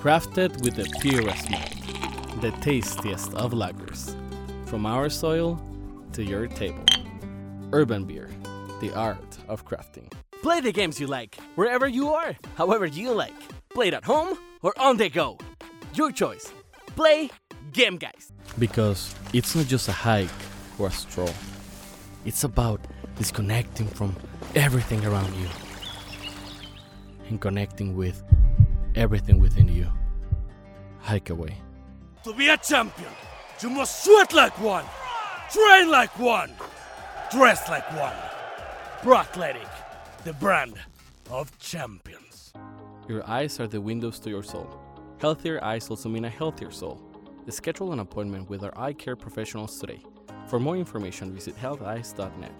Crafted with the purest malt, the tastiest of lagers. From our soil to your table. Urban Beer, the art of crafting. Play the games you like, wherever you are, however you like. Play it at home or on the go. Your choice. Play Game Guys. Because it's not just a hike or a stroll, it's about disconnecting from everything around you and connecting with everything within you. Hike away. To be a champion, you must sweat like one, train like one, dress like one. Pro Athletic, the brand of champions. Your eyes are the windows to your soul. Healthier eyes also mean a healthier soul. Schedule an appointment with our eye care professionals today. For more information, visit healtheyes.net.